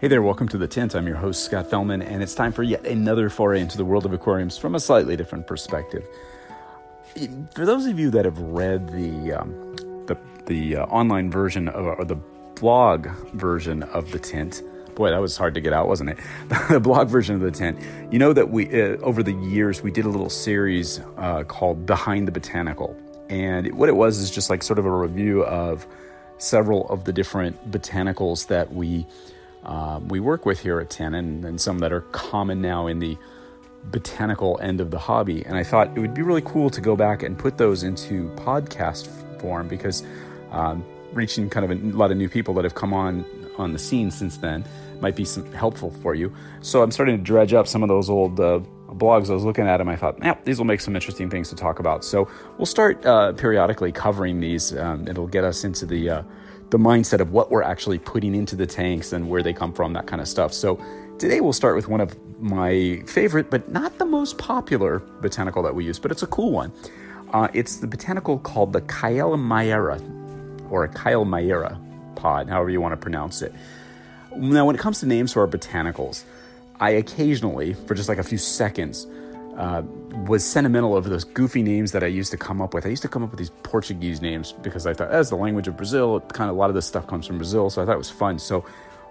Hey there, welcome to The Tint. I'm your host, Scott Fellman, and it's time for yet another foray into the world of aquariums from a slightly different perspective. For those of you that have read the, um, the, the uh, online version of, or the blog version of The Tint, boy, that was hard to get out, wasn't it? the blog version of The Tint, you know that we, uh, over the years, we did a little series uh, called Behind the Botanical. And what it was is just like sort of a review of several of the different botanicals that we um, we work with here at Tint, and, and some that are common now in the botanical end of the hobby. And I thought it would be really cool to go back and put those into podcast form because um, reaching kind of a lot of new people that have come on on the scene since then might be some helpful for you. So I'm starting to dredge up some of those old uh, blogs I was looking at them. I thought, yeah, these will make some interesting things to talk about. So we'll start uh, periodically covering these. Um, it'll get us into the uh, the mindset of what we're actually putting into the tanks and where they come from, that kind of stuff. So today we'll start with one of my favorite, but not the most popular botanical that we use, but it's a cool one. Uh, it's the botanical called the Kyle or a Kyle pod, however you want to pronounce it. Now, when it comes to names for our botanicals, I occasionally, for just like a few seconds, uh, was sentimental over those goofy names that I used to come up with. I used to come up with these Portuguese names because I thought, as the language of Brazil, kind of a lot of this stuff comes from Brazil, so I thought it was fun. So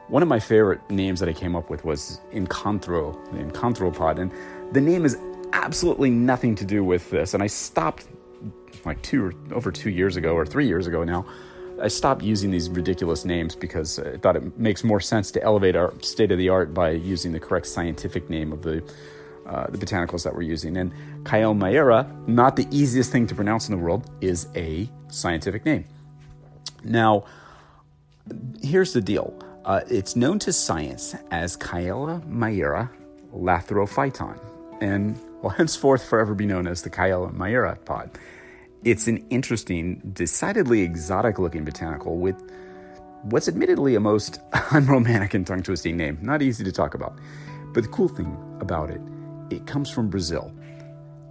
one of my favorite names that I came up with was Encontro, the Encontro pod, and the name is absolutely nothing to do with this. And I stopped like two over two years ago or three years ago now. I stopped using these ridiculous names because I thought it makes more sense to elevate our state of the art by using the correct scientific name of the uh, the botanicals that we're using. And Kyle not the easiest thing to pronounce in the world, is a scientific name. Now, here's the deal. Uh, it's known to science as Mayer lathrophyton, and will henceforth forever be known as the Mayer pod. It's an interesting, decidedly exotic looking botanical with what's admittedly a most unromantic and tongue twisting name. Not easy to talk about. But the cool thing about it it comes from Brazil,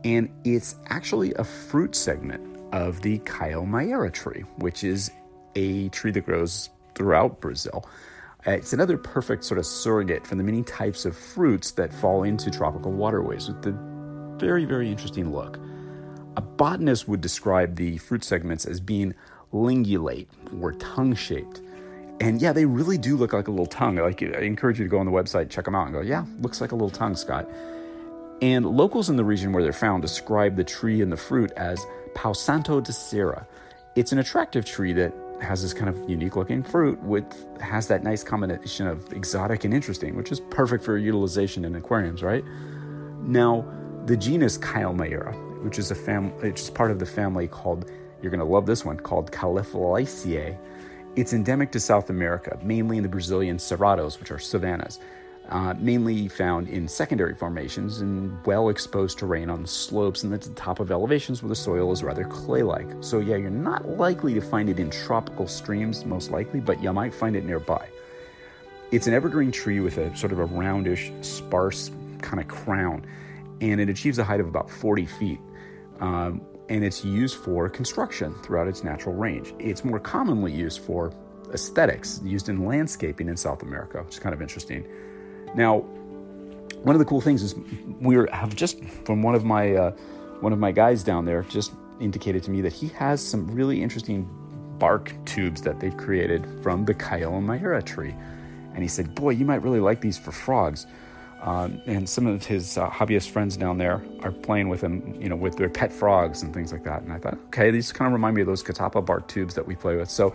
and it's actually a fruit segment of the Kyle tree, which is a tree that grows throughout Brazil. It's another perfect sort of surrogate for the many types of fruits that fall into tropical waterways with the very, very interesting look. A botanist would describe the fruit segments as being lingulate or tongue shaped. And yeah, they really do look like a little tongue. Like I encourage you to go on the website, check them out, and go, yeah, looks like a little tongue, Scott. And locals in the region where they're found describe the tree and the fruit as Pau Santo de Serra. It's an attractive tree that has this kind of unique looking fruit with has that nice combination of exotic and interesting, which is perfect for utilization in aquariums, right? Now, the genus Kyle which is a fam which is part of the family called you're going to love this one called Calophyllaceae. It's endemic to South America, mainly in the Brazilian cerrados, which are savannas uh, mainly found in secondary formations and well exposed terrain on slopes and at the top of elevations where the soil is rather clay like. So, yeah, you're not likely to find it in tropical streams, most likely, but you might find it nearby. It's an evergreen tree with a sort of a roundish, sparse kind of crown, and it achieves a height of about 40 feet. Um, and it's used for construction throughout its natural range. It's more commonly used for aesthetics, used in landscaping in South America, which is kind of interesting. Now, one of the cool things is we have just from one of my uh, one of my guys down there just indicated to me that he has some really interesting bark tubes that they've created from the Kyle tree, and he said, "Boy, you might really like these for frogs." Um, and some of his uh, hobbyist friends down there are playing with them, you know, with their pet frogs and things like that. And I thought, okay, these kind of remind me of those Catappa bark tubes that we play with. So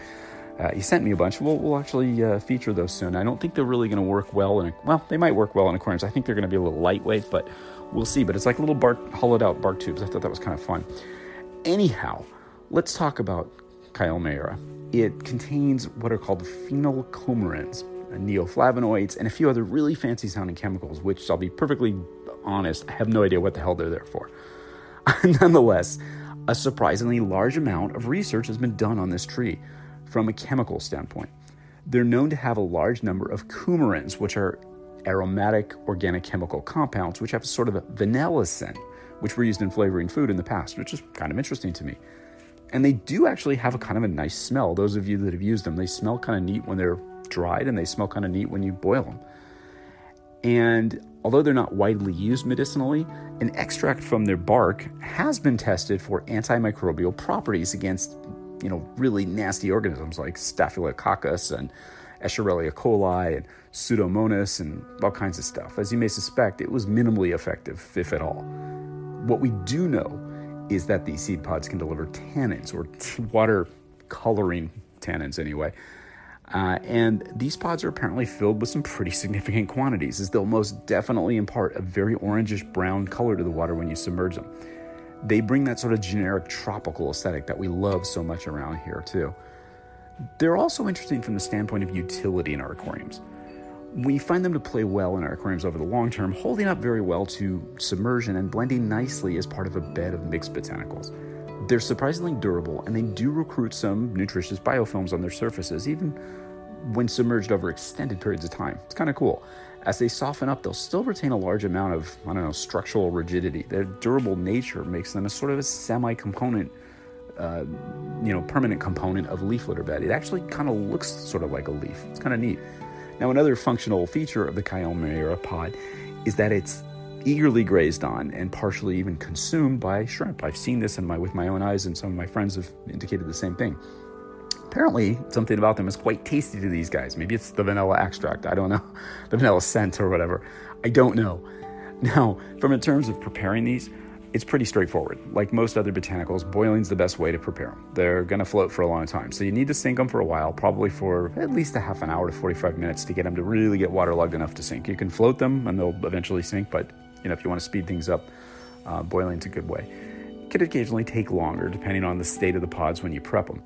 uh, he sent me a bunch. We'll, we'll actually uh, feature those soon. I don't think they're really going to work well in a, well, they might work well in aquariums. I think they're going to be a little lightweight, but we'll see. But it's like little bark, hollowed out bark tubes. I thought that was kind of fun. Anyhow, Let's talk about Kielmeyera. It contains what are called phenylcoumarins, neoflavonoids, and a few other really fancy sounding chemicals, which I'll be perfectly honest, I have no idea what the hell they're there for. Nonetheless, a surprisingly large amount of research has been done on this tree from a chemical standpoint. They're known to have a large number of coumarins, which are aromatic organic chemical compounds, which have sort of a vanilla scent, which were used in flavoring food in the past, which is kind of interesting to me. And they do actually have a kind of a nice smell. Those of you that have used them, they smell kind of neat when they're dried and they smell kind of neat when you boil them. And although they're not widely used medicinally, an extract from their bark has been tested for antimicrobial properties against, you know, really nasty organisms like Staphylococcus and Escherichia coli and Pseudomonas and all kinds of stuff. As you may suspect, it was minimally effective, if at all. What we do know is that these seed pods can deliver tannins or water coloring tannins anyway uh, and these pods are apparently filled with some pretty significant quantities, as they'll most definitely impart a very orangish brown color to the water when you submerge them. They bring that sort of generic tropical aesthetic that we love so much around here, too. They're also interesting from the standpoint of utility in our aquariums. We find them to play well in our aquariums over the long term, holding up very well to submersion and blending nicely as part of a bed of mixed botanicals. They're surprisingly durable and they do recruit some nutritious biofilms on their surfaces, even when submerged over extended periods of time. It's kind of cool. As they soften up, they'll still retain a large amount of, I don't know, structural rigidity. Their durable nature makes them a sort of a semi component, uh, you know, permanent component of leaf litter bed. It actually kind of looks sort of like a leaf. It's kind of neat. Now, another functional feature of the Kielmeyera pod is that it's eagerly grazed on and partially even consumed by shrimp. I've seen this in my with my own eyes, and some of my friends have indicated the same thing. Apparently, something about them is quite tasty to these guys. Maybe it's the vanilla extract. I don't know, the vanilla scent or whatever. I don't know. Now, from in terms of preparing these, it's pretty straightforward. Like most other botanicals, boiling's the best way to prepare them. They're going to float for a long time. So you need to sink them for a while, probably for at least a half an hour to 45 minutes to get them to really get waterlogged enough to sink. You can float them and they'll eventually sink, but you know, if you want to speed things up, uh, boiling's a good way. It could occasionally take longer depending on the state of the pods when you prep them.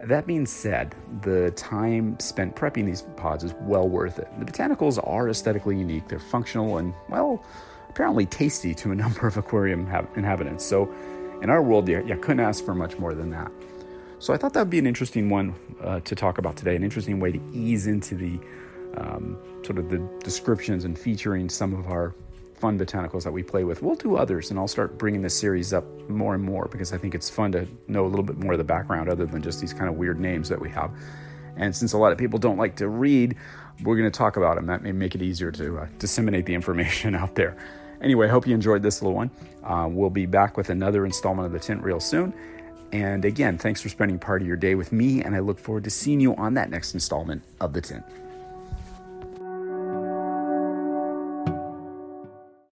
That being said, the time spent prepping these pods is well worth it. The botanicals are aesthetically unique, they're functional, and, well, apparently tasty to a number of aquarium inhabitants. So, in our world, you, you couldn't ask for much more than that. So, I thought that would be an interesting one uh, to talk about today, an interesting way to ease into the um, sort of the descriptions and featuring some of our fun botanicals that we play with. We'll do others, and I'll start bringing this series up more and more because I think it's fun to know a little bit more of the background other than just these kind of weird names that we have. And since a lot of people don't like to read, we're going to talk about them. That may make it easier to uh, disseminate the information out there. Anyway, I hope you enjoyed this little one. Uh, we'll be back with another installment of the Tint real soon. And again, thanks for spending part of your day with me, and I look forward to seeing you on that next installment of the Tint.